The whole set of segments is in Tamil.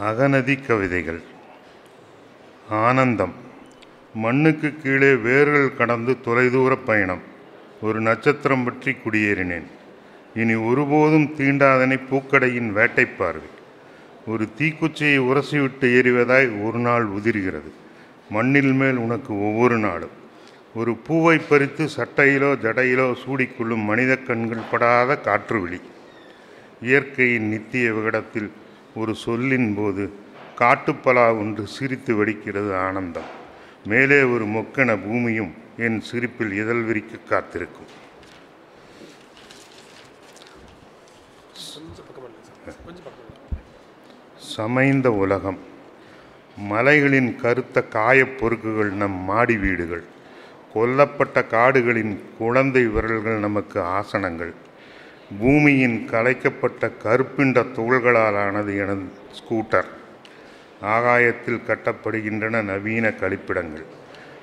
அகநதி கவிதைகள். ஆனந்தம். மண்ணுக்கு கீழே வேர்கள் கடந்து தொலைதூர பயணம். ஒரு நட்சத்திரம் பற்றி குடியேறினேன். இனி ஒருபோதும் தீண்டாதனை பூக்கடையின் வேட்டை பார்வை. ஒரு தீக்குச்சியை உரசிவிட்டு எறிவதாய் ஒரு நாள் உதிர்கிறது. மண்ணில் மேல் உனக்கு ஒவ்வொரு நாளும். ஒரு பூவை பறித்து சட்டையிலோ ஜடையிலோ சூடிக்கொள்ளும் மனித கண்கள் படாத காற்று விழி. இயற்கையின் நித்திய விகடத்தில் ஒரு சொல்லின் போது காட்டுப்பலா ஒன்று சிரித்து வெடிக்கிறது ஆனந்தம். மேலே ஒரு மொக்கென பூமியும் என் சிரிப்பில் இதழ் விரிக்க காத்திருக்கும். சமைந்த உலகம். மலைகளின் கருத்த காயப்பொறுக்குகள் நம் மாடி வீடுகள். கொல்லப்பட்ட காடுகளின் குழந்தை விரல்கள் நமக்கு ஆசனங்கள். பூமியின் கலைக்கப்பட்ட கருப்பிண்ட துகள்களால் ஆனது எனது ஸ்கூட்டர். ஆகாயத்தில் கட்டப்படுகின்றன நவீன கழிப்பிடங்கள்.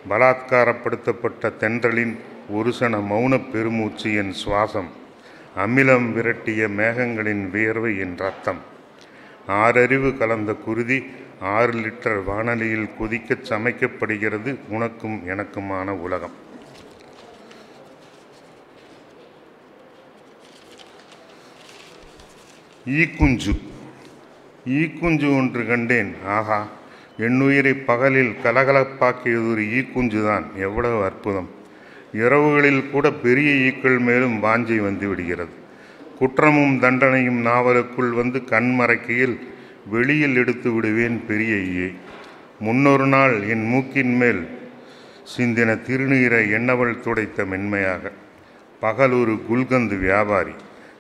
பலாத்காரப்படுத்தப்பட்ட தென்றலின் ஒரு சன மௌன பெருமூச்சு என் சுவாசம். அமிலம் விரட்டிய மேகங்களின் வியர்வை என் ரத்தம். ஆறறிவு கலந்த குருதி ஆறு லிட்டர் வானலியில் கொதிக்கச் சமைக்கப்படுகிறது உனக்கும் எனக்குமான உலகம். ஈக்குஞ்சு. ஈக்குஞ்சு ஒன்று கண்டேன். ஆஹா என்னுயிரை பகலில் கலகலப்பாக்கியது ஒரு ஈக்குஞ்சுதான். எவ்வளவு அற்புதம். இரவுகளில் கூட பெரிய ஈக்கள் மேலும் வாஞ்சை வந்து விடுகிறது. குற்றமும் தண்டனையும் நாவலுக்குள் வந்து கண்மறைக்கையில் வெளியில் எடுத்து விடுவேன் பெரிய ஈயை. முன்னொரு நாள் என் மூக்கின் மேல் சிந்தின திருநீரை எண்ணவள் துடைத்த மென்மையாக. பகல் ஒரு குல்கந்து வியாபாரி.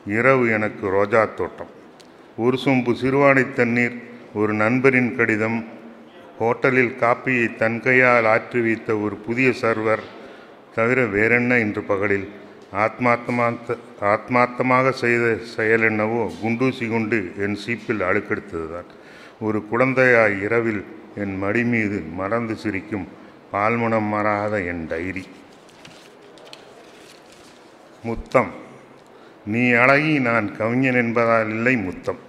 இரவு எனக்கு ரோஜா தோட்டம். ஒரு சொம்பு சிறுவாணி தண்ணீர் ஒரு நண்பரின் கடிதம். ஹோட்டலில் காப்பியை தன் கையால் ஆற்றி வைத்த ஒரு புதிய சர்வர். தவிர வேறென்ன இன்று பகலில்? ஆத்மார்த்தமாத்த ஆத்மார்த்தமாக செய்த செயல் என்னவோ? குண்டூசி குண்டு என் சீப்பில் அழுக்கெடுத்ததுதான். ஒரு குழந்தையாய் இரவில் என் மடி மீது மறந்து சிரிக்கும் பால்மணம் மாறாத என் டைரி. முத்தம். நீ அழகி நான் கவிஞன் என்பதால் இல்லை முத்தம்.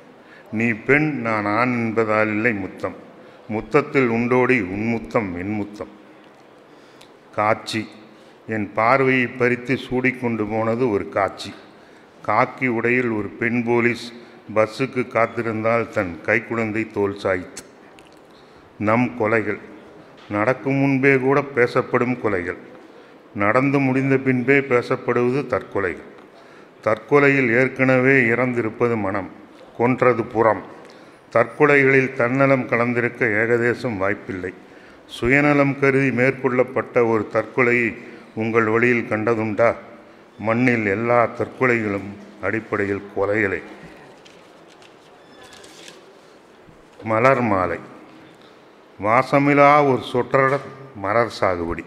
நீ பெண் நான் ஆண் என்பதால் இல்லை முத்தம். முத்தத்தில் உண்டோடி உன் முத்தம் என் முத்தம். காட்சி. என் பார்வையை பறித்து சூடிக்கொண்டு போனது ஒரு காட்சி. காக்கி உடையில் ஒரு பெண் போலீஸ் பஸ்ஸுக்கு காத்திருந்தால் தன் கைக்குழந்தை தோல் சாய்த்து. நம் கொலைகள். நடக்கும் முன்பே கூட பேசப்படும் கொலைகள். நடந்து முடிந்த பின்பே பேசப்படுவது தற்கொலைகள். தற்கொலையில் ஏற்கனவே இறந்திருப்பது மனம். கொன்றது புறம். தற்கொலைகளில் தன்னலம் கலந்திருக்க ஏகதேசம் வாய்ப்பில்லை. சுயநலம் கருதி மேற்கொள்ளப்பட்ட ஒரு தற்கொலையை உங்கள் வழியில் கண்டதுண்டா? மண்ணில் எல்லா தற்கொலைகளும் அடிப்படையில் கொலைகளை. மலர் மாலை. வாசமிலா ஒரு சொற்றட மலர் சாகுபடி.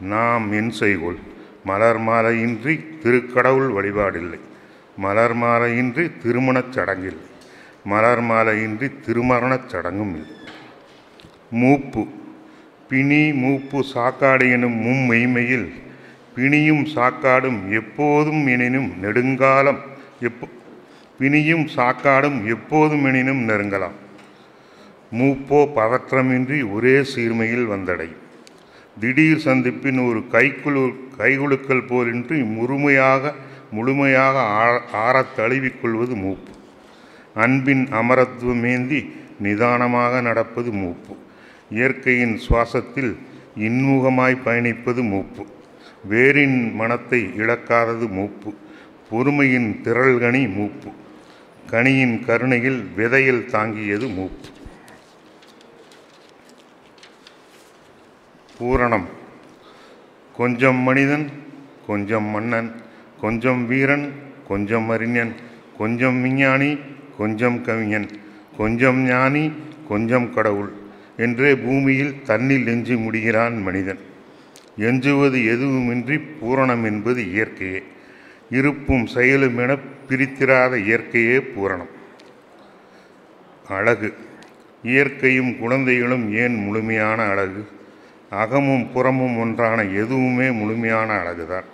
நாம் என் செய்கோள் மலர் மாலையின்றி திருக்கடவுள் வழிபாடில்லை. மலர் மாலையின்றி திருமணச் சடங்கில். மலர் மாலையின்றி திருமரணச் சடங்கும் இல்லை. மூப்பு. பிணி மூப்பு சாக்காடு எனும் மும்மெய்மையில் பிணியும் சாக்காடும் எப்போதும் எனினும் நெடுங்காலம் எப்போ பிணியும் சாக்காடும் எப்போதும் எனினும் நெருங்கலாம். மூப்போ பதற்றமின்றி ஒரே சீர்மையில் வந்தடையும். திடீர் சந்திப்பின் ஒரு கைக்குழு கைகுலுக்கல் போலின்றி முழுமையாக முழுமையாக ஆற ஆறத் தழுவிக்கொள்வது மூப்பு. அன்பின் அமரத்துவமேந்தி நிதானமாக நடப்பது மூப்பு. இயற்கையின் சுவாசத்தில் இன்முகமாய் பயணிப்பது மூப்பு. வேரின் மனத்தை இழக்காதது மூப்பு. பொறுமையின் திரள்கனி மூப்பு. கனியின் கருணையில் விதையில் தாங்கியது மூப்பு. பூரணம். கொஞ்சம் மனிதன் கொஞ்சம் மன்னன். கொஞ்சம் வீரன் கொஞ்சம் அறிஞன் கொஞ்சம் விஞ்ஞானி கொஞ்சம் கவிஞன் கொஞ்சம் ஞானி கொஞ்சம் கடவுள் என்றே பூமியில் தன்னில் எஞ்சி முடிகிறான் மனிதன். எஞ்சுவது எதுவுமின்றி பூரணம் என்பது இயற்கையே. இருப்பும் செயலும் என பிரித்திராத இயற்கையே பூரணம். அழகு. இயற்கையும் குழந்தைகளும் ஏன் முழுமையான அழகு? அகமும் புறமும் ஒன்றான எதுவுமே முழுமையான அழகுதான்.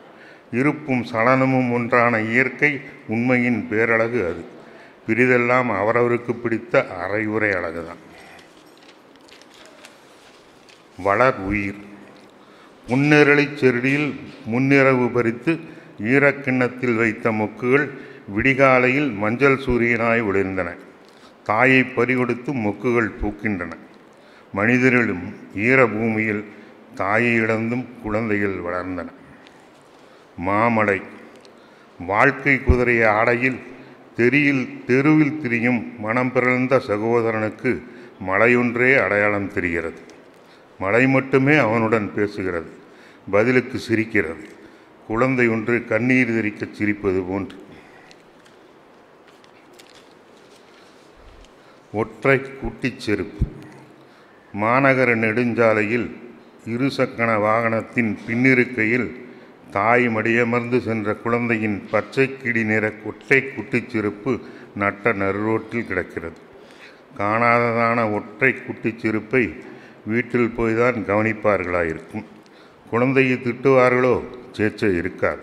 இருப்பும் சலனமும் ஒன்றான இயற்கை உண்மையின் பேரழகு அது. பிரிதெல்லாம் அவரவருக்கு பிடித்த அரையுறை அழகுதான். வளர் உயிர். முன்னிரளிச் செருடியில் முன்னிரவு பறித்து ஈரக்கிண்ணத்தில் வைத்த மொக்குகள் விடிகாலையில் மஞ்சள் சூரியனாய் ஒளிர்ந்தன. தாயை பறிகொடுத்து மொக்குகள் பூக்கின்றன. மனிதர்களும் ஈர பூமியில் தாயை இழந்தும் குழந்தைகள் வளர்ந்தன. மாமலை வாழ்க்கை குதிரைய ஆடையில் தெரியில் தெருவில் திரியும் மனம் பிறந்த சகோதரனுக்கு மலையொன்றே அடையாளம் தெரிகிறது. மலை மட்டுமே அவனுடன் பேசுகிறது பதிலுக்கு சிரிக்கிறது. குழந்தை ஒன்று கண்ணீர் தெரிக்க சிரிப்பது போன்று. ஒற்றை குட்டிச் செருப்பு. மாநகர நெடுஞ்சாலையில் இருசக்கர வாகனத்தின் பின்னிருக்கையில் தாய் மடியமர்ந்து சென்ற குழந்தையின் பச்சை கிடி நிற ஒற்றை குட்டிச்சிருப்பு நட்ட நறுரோட்டில் கிடக்கிறது. காணாததான ஒற்றை குட்டிச்சிருப்பை வீட்டில் போய்தான் கவனிப்பார்களாயிருக்கும். குழந்தையை திட்டுவார்களோ? சேச்சை இருக்காது.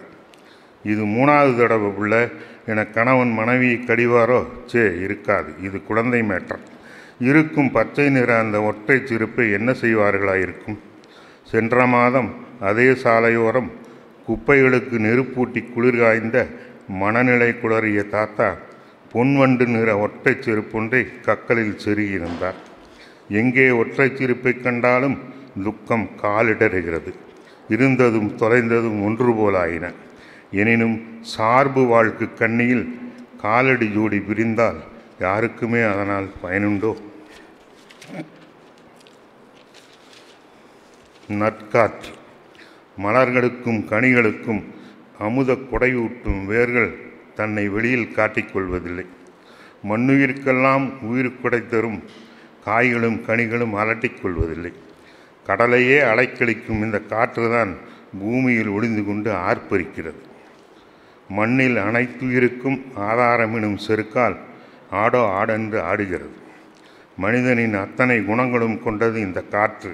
இது மூணாவது தடவை உள்ள என கணவன் மனைவியை கடிவாரோ? சே இருக்காது. இது குழந்தை மேற்றம் இருக்கும் பச்சை நிற அந்த ஒற்றை சிறுப்பை என்ன செய்வார்களாயிருக்கும்? சென்ற மாதம் அதே சாலையோரம் குப்பைகளுக்கு நெருப்பூட்டி குளிர் காய்ந்த மனநிலை குளறிய தாத்தா பொன்வண்டு நிற ஒற்றை செருப்பொன்றை கக்கலில் செருகியிருந்தார். எங்கே ஒற்றை சிரிப்பை கண்டாலும் துக்கம் காலிடறுகிறது. இருந்ததும் தொலைந்ததும் ஒன்று போலாயின. எனினும் சார்பு வாழ்க்கு கண்ணியில் காலடி ஜோடி பிரிந்தால் யாருக்குமே அதனால் பயனுண்டோ? நற்காற்று மலர்களுக்கும் கனிகளுக்கும் அமுத குடையூட்டும் வேர்கள் தன்னை வெளியில் காட்டிக்கொள்வதில்லை. மண்ணுயிர்க்கெல்லாம் உயிர் கொடை தரும் காய்களும் கனிகளும் அலட்டிக் கொள்வதில்லை கடலையே அலைக்கழிக்கும் இந்த காற்றுதான் பூமியில் ஒளிந்து கொண்டு ஆர்ப்பரிக்கிறது. மண்ணில் அனைத்துயிருக்கும் ஆதாரமெனும் செருக்கால் ஆடோ ஆடென்று ஆடுகிறது. மனிதனின் அத்தனை குணங்களும் கொண்டது இந்த காற்று.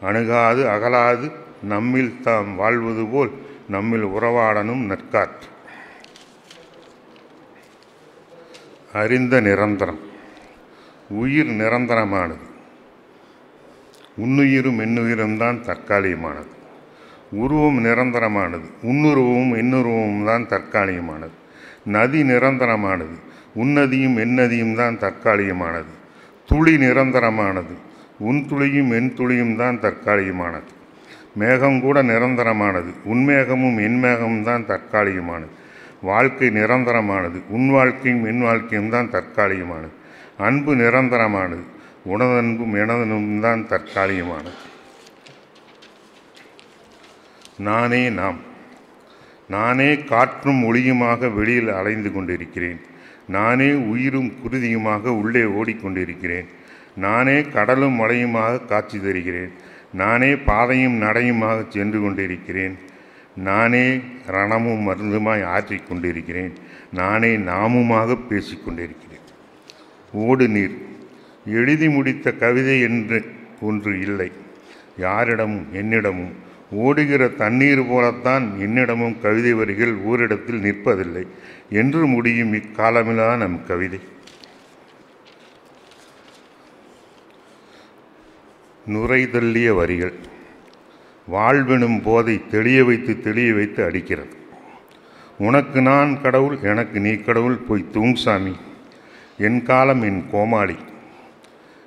அணுகாது அகலாது நம்மில் தாம் வாழ்வது போல் நம்மில் உறவாடனும் நற்காற்று அறிந்த நிரந்தரம். உயிர் நிரந்தரமானது. உன்னுயிரும் என்னுயிரும் தான் தற்காலிகமானது. உருவம் நிரந்தரமானது. உன்னுருவமும் என்னுருவமும் தான் தற்காலிகமானது. நதி நிரந்தரமானது. உன்னதியும் எந்நதியும் தான் தற்காலிகமானது. துளி நிரந்தரமானது. உன் துளியும் என் துளியும் தான் தற்காலிகமானது. மேகம் கூட நிரந்தரமானது. உன்மேகமும் மேகமும் தான் தற்காலிகமானது. வாழ்க்கை நிரந்தரமானது. உன் வாழ்க்கையும் என் வாழ்க்கையும் தான் தற்காலிகமானது. அன்பு நிரந்தரமானது. உனதன்பும் எனதன்பும் தான் தற்காலிகமானது. நானே நாம். நானே காற்றும் ஒளியுமாக வெளியில் அலைந்து கொண்டிருக்கிறேன். நானே உயிரும் குருதியுமாக உள்ளே ஓடிக்கொண்டிருக்கிறேன். நானே கடலும் மலையுமாக காட்சி தருகிறேன். நானே பாதையும் நடையுமாக சென்று கொண்டிருக்கிறேன். நானே ரணமும் மருந்துமாய் ஆற்றிக்கொண்டிருக்கிறேன் நானே நாமுமாக பேசிக்கொண்டிருக்கிறேன் ஓடு நீர். எழுதி முடித்த கவிதை என்று ஒன்று இல்லை. யாரிடமும் என்னிடமும். ஓடுகிற தண்ணீர் போலத்தான் என்னிடமும் கவிதை வரிகள் ஓரிடத்தில் நிற்பதில்லை. என்று முடியும் இக்காலமிலா நம் கவிதை. நுரை தள்ளிய வரிகள். வாழ்வெனும் போதை தெளிய வைத்து தெளிய வைத்து அடிக்கிறது. உனக்கு நான் கடவுள் எனக்கு நீ கடவுள் போய் தூங்சாமி என் காலம் என் கோமாளி.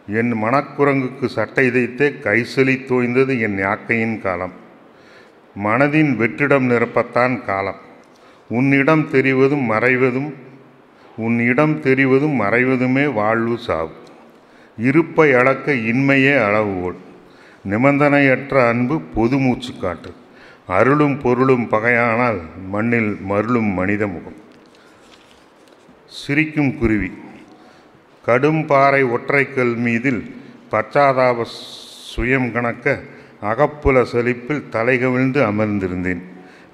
என் மனக்குரங்குக்கு சட்டை தைத்தே கைசலி தோய்ந்தது என் யாக்கையின் காலம். மனதின் வெற்றிடம் நிரப்பத்தான் காலம். உன்னிடம் தெரிவதும் மறைவதும் உன் இடம் தெரிவதும் மறைவதுமே வாழ்வு சாவு. இருப்பை அளக்க இன்மையே அளவுகோல் நிபந்தனையற்ற அன்பு பொது மூச்சு காட்டு அருளும் பொருளும் பகையானால் மண்ணில் மருளும் மனித முகம். சிரிக்கும் குருவி. கடும் பாறை ஒற்றைக்கல் மீதில் பச்சாதாப சுயம் கணக்க அகப்புல செழிப்பில் தலைகவிழ்ந்து அமர்ந்திருந்தேன்.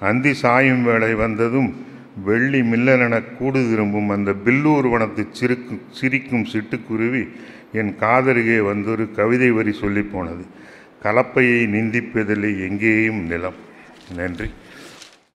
அந்தி சாயும் வேளை வந்ததும் வெள்ளி மில்லலென கூடு திரும்பும் அந்த பில்லூர் வனத்து சிரிக்கும் சிரிக்கும் சிட்டுக்குருவி என் காதருகே வந்தொரு கவிதை வரி சொல்லி போனது. கலப்பையை நிந்திப்பதில்லை எங்கேயும் நிலம். நன்றி.